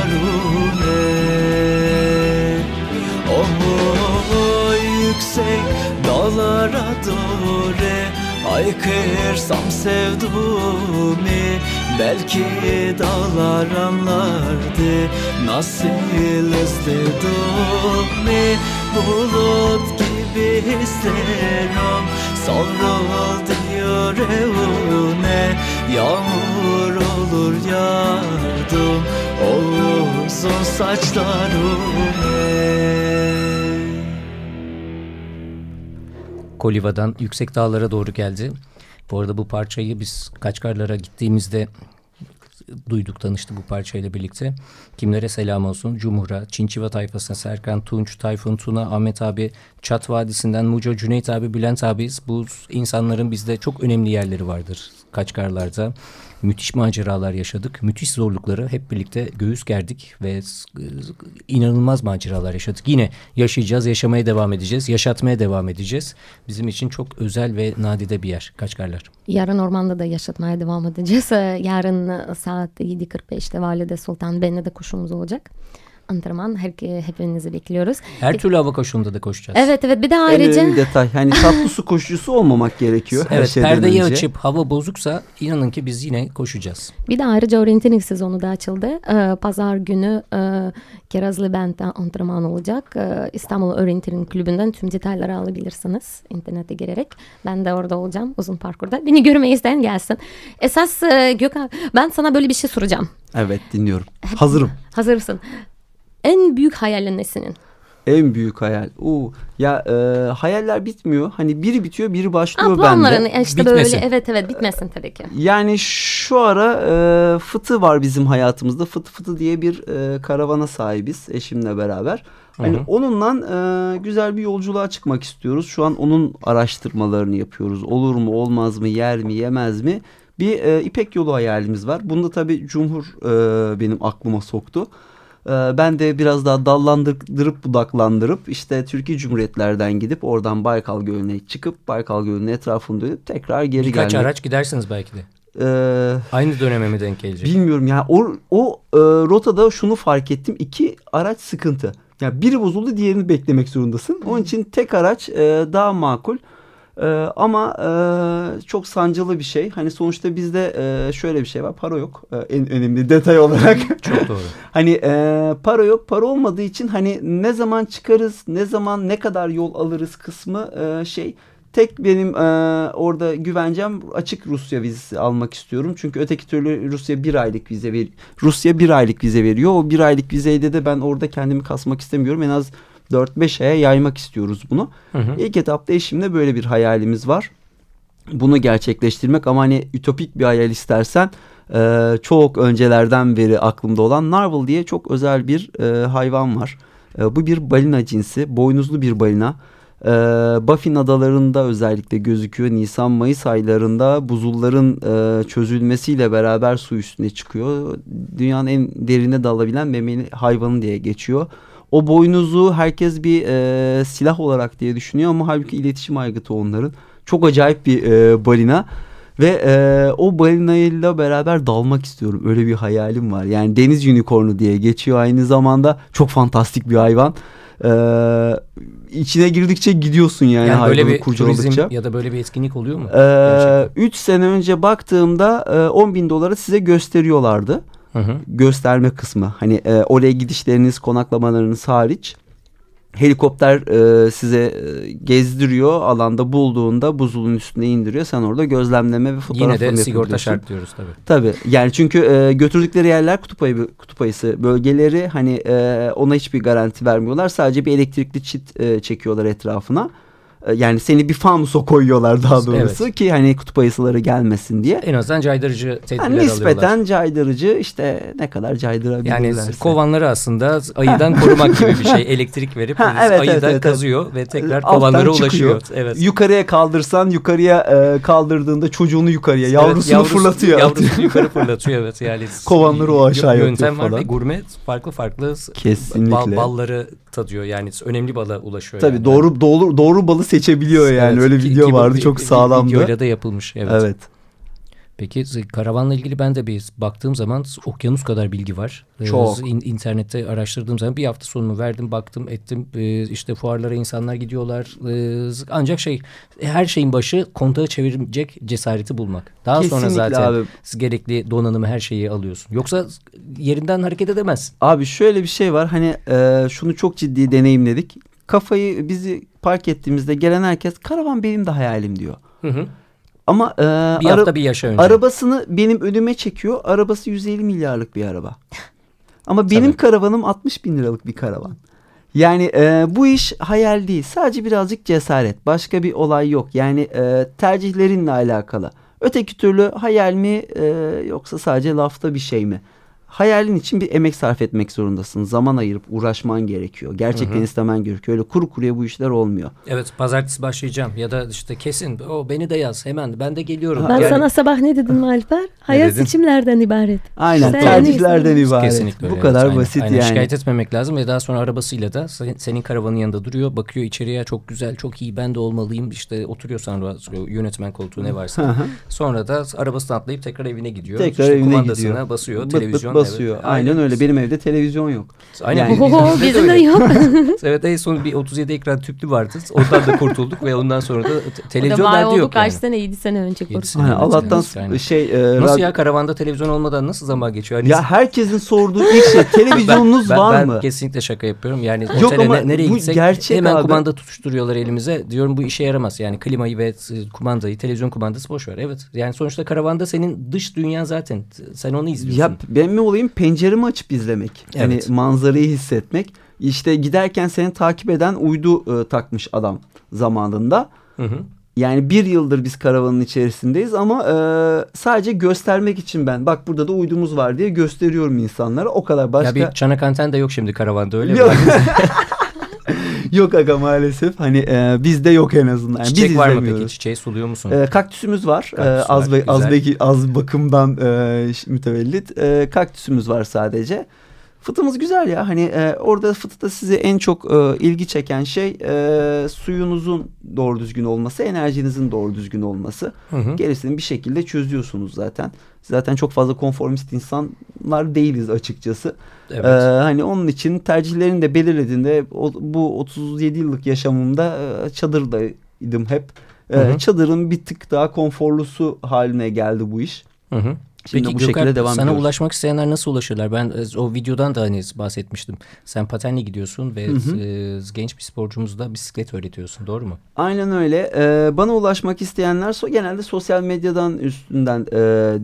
Oh yüksek dağlara doğru Haykırsam sevduğumu Belki dağlar anlardı. Nasıl özledim Bulut gibi hislerim Savruldu yüreğine Yağmur olur yardım. O uzun saçlarına Koliva'dan yüksek dağlara doğru geldi. Bu arada bu parçayı biz Kaçkarlar'a gittiğimizde duyduk, tanıştık bu parçayla birlikte. Kimlere selam olsun? Cumhur'a, Çinçiva tayfasına, Serkan Tunç, Tayfun Tuna, Ahmet abi, Çat Vadisi'nden Muco, Cüneyt abi, Bülent abi. Bu insanların bizde çok önemli yerleri vardır Kaçkarlar'da. Müthiş maceralar yaşadık. Müthiş zorlukları hep birlikte göğüs gerdik ve inanılmaz maceralar yaşadık. Yine yaşayacağız, yaşamaya devam edeceğiz, yaşatmaya devam edeceğiz. Bizim için çok özel ve nadide bir yer Kaçkarlar. Yarın ormanda da yaşatmaya devam edeceğiz. Yarın saat 7.45'te Valide Sultan Benne'de kuşumuz olacak antrenman her, hepinizi bekliyoruz. Her türlü hava koşuğunda da koşacağız. Evet evet bir de ayrıca. En detay hani tatlı su koşucusu olmamak gerekiyor. Her evet perdeyi önce. açıp hava bozuksa inanın ki biz yine koşacağız. Bir de ayrıca orientering sezonu da açıldı. Ee, Pazar günü e, Kerazlı Bent'te antrenman olacak. Ee, İstanbul Orientering Kulübü'nden tüm detayları alabilirsiniz internete girerek. Ben de orada olacağım uzun parkurda. Beni görmeyi isteyen gelsin. Esas e, Gökhan ben sana böyle bir şey soracağım. Evet dinliyorum. Hazırım. Hazırsın. En büyük hayalin ne senin? En büyük hayal. Oo, ya e, hayaller bitmiyor. Hani biri bitiyor, biri başlıyor Aa, planların bende. işte bitmesin. böyle evet evet bitmesin tabii ki. Yani şu ara e, Fıtı var bizim hayatımızda. Fıtı Fıtı diye bir e, karavana sahibiz eşimle beraber. Hani Hı -hı. onunla e, güzel bir yolculuğa çıkmak istiyoruz. Şu an onun araştırmalarını yapıyoruz. Olur mu, olmaz mı, yer mi, yemez mi? Bir e, İpek yolu hayalimiz var. Bunda tabii Cumhur e, benim aklıma soktu. Ee, ben de biraz daha dallandırıp budaklandırıp işte Türkiye Cumhuriyetlerden gidip oradan Baykal Gölü'ne çıkıp Baykal Gölü'nün etrafını dönüp tekrar geri Birkaç gelmek. Birkaç araç gidersiniz belki de. Ee, Aynı döneme mi denk gelecek? Bilmiyorum ya. O, o e, rotada şunu fark ettim. İki araç sıkıntı. Yani biri bozuldu diğerini beklemek zorundasın. Onun için tek araç e, daha makul. Ee, ama e, çok sancılı bir şey. Hani sonuçta bizde e, şöyle bir şey var. Para yok. E, en önemli detay olarak. çok doğru. hani e, para yok. Para olmadığı için hani ne zaman çıkarız, ne zaman ne kadar yol alırız kısmı e, şey tek benim e, orada güvencem açık Rusya vizesi almak istiyorum. Çünkü öteki türlü Rusya bir aylık vize ver Rusya bir aylık vize veriyor. O bir aylık vizeyde de ben orada kendimi kasmak istemiyorum. En az 4-5 aya yaymak istiyoruz bunu. Hı hı. İlk etapta eşimle böyle bir hayalimiz var. Bunu gerçekleştirmek ama hani ütopik bir hayal istersen e, çok öncelerden beri aklımda olan narval diye çok özel bir e, hayvan var. E, bu bir balina cinsi, boynuzlu bir balina. E, Baffin adalarında özellikle gözüküyor. Nisan-Mayıs aylarında buzulların e, çözülmesiyle beraber su üstüne çıkıyor. Dünyanın en derine dalabilen memeli hayvanı diye geçiyor. O boynuzu herkes bir e, silah olarak diye düşünüyor ama halbuki iletişim aygıtı onların. Çok acayip bir e, balina. Ve e, o balinayla beraber dalmak istiyorum. Öyle bir hayalim var. Yani deniz unicornu diye geçiyor aynı zamanda. Çok fantastik bir hayvan. Ee, içine girdikçe gidiyorsun yani, yani böyle bir turizm ya da böyle bir etkinlik oluyor mu? 3 ee, sene önce baktığımda e, 10 bin dolara size gösteriyorlardı. Hı hı. gösterme kısmı. Hani e, oraya gidişleriniz, konaklamalarınız hariç helikopter e, size e, gezdiriyor. Alanda bulduğunda buzulun üstüne indiriyor. Sen orada gözlemleme ve fotoğraflama Yine de sigorta şart diyoruz tabii. Tabii. Yani çünkü e, götürdükleri yerler kutup, ayı, kutup ayısı bölgeleri hani e, ona hiçbir garanti vermiyorlar. Sadece bir elektrikli çit e, çekiyorlar etrafına. E, yani seni bir fanusa koyuyorlar daha doğrusu evet. ki hani kutup ayısıları gelmesin diye. En azından caydırıcı tedbirler yani nispeten alıyorlar. caydırıcı işte ne kadar caydırabilirlerse. Yani kovanları aslında ayıdan korumak gibi bir şey. Elektrik verip ha, evet, ayıdan evet, evet, kazıyor evet. ve tekrar kovanlara ulaşıyor. Evet. Yukarıya kaldırsan yukarıya e, kaldırdığında çocuğunu yukarıya evet, yavrusunu yavrusu, fırlatıyor. Yavrusunu yukarı fırlatıyor evet. Yani kovanları o aşağıya Yöntem var falan. ve gurme farklı farklı Kesinlikle. Bal, balları tadıyor. Yani önemli bala ulaşıyor. Tabii yani. doğru doğru doğru balı seçebiliyor yani. Evet, Öyle ki, video ki, vardı ki, çok sağlamdı. Videoyla da yapılmış. Evet. evet. Peki karavanla ilgili ben de bir baktığım zaman okyanus kadar bilgi var. Ee, çok. İn, internette araştırdığım zaman bir hafta sonumu verdim baktım ettim. Ee, işte fuarlara insanlar gidiyorlar. Ee, ancak şey her şeyin başı kontağı çevirecek cesareti bulmak. Daha Kesinlikle sonra zaten abi. gerekli donanımı her şeyi alıyorsun. Yoksa yerinden hareket edemezsin. Abi şöyle bir şey var hani e, şunu çok ciddi deneyimledik. Kafayı bizi park ettiğimizde gelen herkes karavan benim de hayalim diyor. Hı hı. Ama e, bir hafta bir yaşa önce. arabasını benim önüme çekiyor. Arabası 150 milyarlık bir araba. Ama benim Tabii. karavanım 60 bin liralık bir karavan. Yani e, bu iş hayal değil. Sadece birazcık cesaret. Başka bir olay yok. Yani e, tercihlerinle alakalı. Öteki türlü hayal mi e, yoksa sadece lafta bir şey mi? Hayalin için bir emek sarf etmek zorundasın. Zaman ayırıp uğraşman gerekiyor. Gerçekten hı hı. istemen gerekiyor. Öyle kuru kuruya bu işler olmuyor. Evet pazartesi başlayacağım ya da işte kesin o beni de yaz hemen ben de geliyorum. Ben yani... sana sabah ne dedim Alper? Hayat seçimlerden ibaret. Aynen Sen tercihlerden ibaret. Kesinlikle bu öyle. kadar Aynen. basit Aynen. yani. Şikayet etmemek lazım ve daha sonra arabasıyla da senin karavanın yanında duruyor. Bakıyor içeriye çok güzel çok iyi ben de olmalıyım. İşte oturuyor sonra yönetmen koltuğu ne varsa. sonra da arabasını atlayıp tekrar evine gidiyor. Tekrar işte evine gidiyor. basıyor. Televizyon. Basıyor. Evet. Aynen öyle. Benim evde televizyon yok. Aynen. Yani, Oho, bizim de yok. evet en son bir 37 ekran tüplü vardı. Ondan da kurtulduk ve ondan sonra da televizyon derdi yok. kaç yani. sene 7 sene önce kurtulduk. Aynen, Allah'tan yani. şey. E, nasıl ya karavanda televizyon olmadan nasıl zaman geçiyor? Hani ya herkesin sorduğu ilk şey televizyonunuz ben, ben, var ben mı? Ben kesinlikle şaka yapıyorum. Yani yok ama ne, nereye bu gitsek gerçek hemen abi. kumanda tutuşturuyorlar elimize. Diyorum bu işe yaramaz. Yani klimayı ve kumandayı televizyon kumandası boş ver. Evet. Yani sonuçta karavanda senin dış dünyan zaten. Sen onu izliyorsun. Ya ben mi olayım penceremi açıp izlemek. Evet. Yani manzarayı hissetmek. İşte giderken seni takip eden uydu e, takmış adam zamanında. Hı hı. Yani bir yıldır biz karavanın içerisindeyiz ama e, sadece göstermek için ben bak burada da uydumuz var diye gösteriyorum insanlara. O kadar başka. Ya bir çanak anten de yok şimdi karavanda öyle mi? yok aga maalesef. Hani e, bizde yok en azından. Yani Çiçek biz var mı peki? Çiçeği suluyor musun? E, kaktüsümüz var. Kaktüs e, az, var, az, az bakımdan e, mütevellit. E, kaktüsümüz var sadece. Fıtımız güzel ya hani e, orada fıtıda size en çok e, ilgi çeken şey e, suyunuzun doğru düzgün olması, enerjinizin doğru düzgün olması. Hı hı. Gerisini bir şekilde çözüyorsunuz zaten. Zaten çok fazla konformist insanlar değiliz açıkçası. Evet. Ee, hani onun için tercihlerini de belirlediğinde o, bu 37 yıllık yaşamımda e, çadırdaydım hep. Hı hı. çadırın bir tık daha konforlusu haline geldi bu iş. Hı hı. Şimdi Peki bu Gökhan, şekilde devam sana ediyoruz. ulaşmak isteyenler nasıl ulaşırlar? Ben e, o videodan da hani bahsetmiştim. Sen patenle gidiyorsun ve hı hı. E, genç bir sporcumuzu da bisiklet öğretiyorsun. Doğru mu? Aynen öyle. Ee, bana ulaşmak isteyenler so genelde sosyal medyadan üstünden e,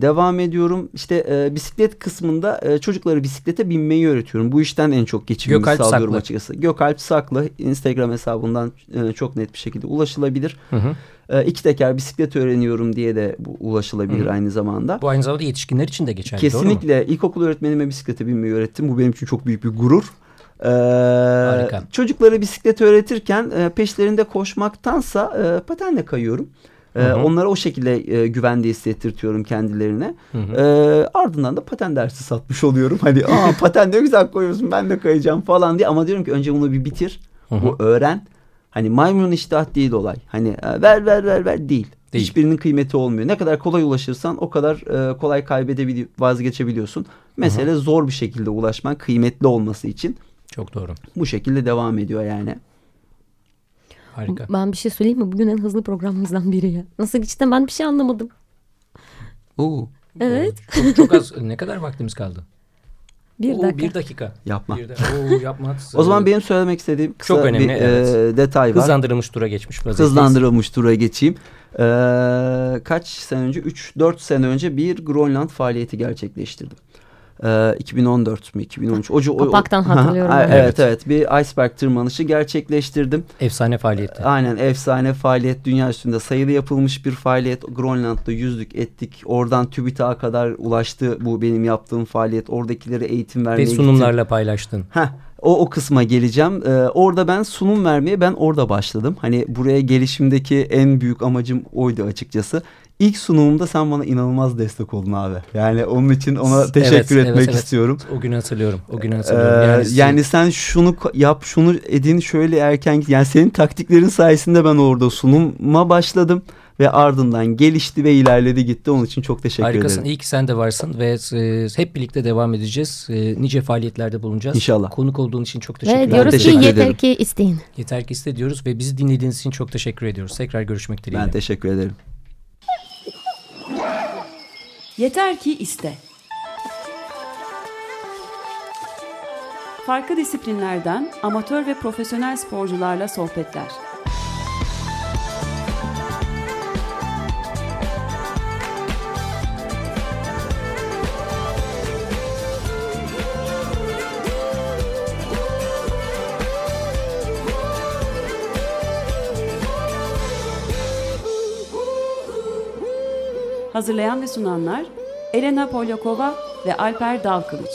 devam ediyorum. İşte e, bisiklet kısmında e, çocukları bisiklete binmeyi öğretiyorum. Bu işten en çok geçimimi Gökalp sağlıyorum Saklı. açıkçası. Gökalp Saklı Instagram hesabından e, çok net bir şekilde ulaşılabilir. Hı hı. E, iki teker bisiklet öğreniyorum diye de ulaşılabilir Hı. aynı zamanda. Bu aynı zamanda yetişkinler için de geçerli Kesinlikle. Doğru mu? İlkokul öğretmenime bisiklete binmeyi öğrettim. Bu benim için çok büyük bir gurur. Ee, Harika. Çocuklara bisiklet öğretirken e, peşlerinde koşmaktansa e, patenle kayıyorum. Ee, hı hı. Onlara o şekilde e, güvende hissettirtiyorum kendilerine. Hı hı. Ee, ardından da paten dersi satmış oluyorum. Hani aa paten ne güzel koyuyorsun ben de kayacağım falan diye. Ama diyorum ki önce bunu bir bitir. Hı hı. Bu öğren. Hani maymun iştahat değil olay. Hani e, ver ver ver ver değil. değil. Hiçbirinin kıymeti olmuyor. Ne kadar kolay ulaşırsan o kadar e, kolay kaybedebiliyor, vazgeçebiliyorsun. Mesele Hı-hı. zor bir şekilde ulaşman, kıymetli olması için. Çok doğru. Bu şekilde devam ediyor yani. Harika. Ben bir şey söyleyeyim mi? Bugün en hızlı programımızdan biri ya. Nasıl geçti ben bir şey anlamadım. Oo. Evet. Çok, çok az. ne kadar vaktimiz kaldı? Bir Oo, dakika. Bir dakika. Yapma. Bir de, oo, yapma. o zaman benim söylemek istediğim kısa Çok önemli, bir evet. e, detay var. Hızlandırılmış tura geçmiş. Hızlandırılmış tura geçeyim. Ee, kaç sene önce? 3-4 sene önce bir Grönland faaliyeti gerçekleştirdim. 2014 mü 2013 o, Kapaktan o, hatırlıyorum. evet, evet evet bir iceberg tırmanışı gerçekleştirdim. Efsane faaliyeti. Aynen efsane faaliyet dünya üstünde sayılı yapılmış bir faaliyet. Grönland'da yüzdük ettik. Oradan TÜBİTAK'a kadar ulaştı bu benim yaptığım faaliyet. Oradakilere eğitim vermeye Ve sunumlarla gittim. paylaştın. Heh, o, o kısma geleceğim. Ee, orada ben sunum vermeye ben orada başladım. Hani buraya gelişimdeki en büyük amacım oydu açıkçası. İlk sunumumda sen bana inanılmaz destek oldun abi. Yani onun için ona teşekkür evet, etmek evet, evet. istiyorum. O günü hatırlıyorum. O günü hatırlıyorum. Ee, yani, yani sen şunu yap, şunu edin, şöyle erken git. Yani senin taktiklerin sayesinde ben orada sunuma başladım ve ardından gelişti ve ilerledi gitti. Onun için çok teşekkür Harikasın. ederim. İyi ki sen de varsın ve e, hep birlikte devam edeceğiz. E, nice faaliyetlerde bulunacağız. İnşallah. Konuk olduğun için çok teşekkür ederim. Ve diyoruz teşekkür ki yeter ki isteyin. Yeter ki iste diyoruz ve bizi dinlediğiniz için çok teşekkür ediyoruz. Tekrar görüşmek dileğiyle. Ben teşekkür ederim. Yeter ki iste. Farklı disiplinlerden amatör ve profesyonel sporcularla sohbetler. Hazırlayan ve sunanlar Elena Polyakova ve Alper Dalkılıç.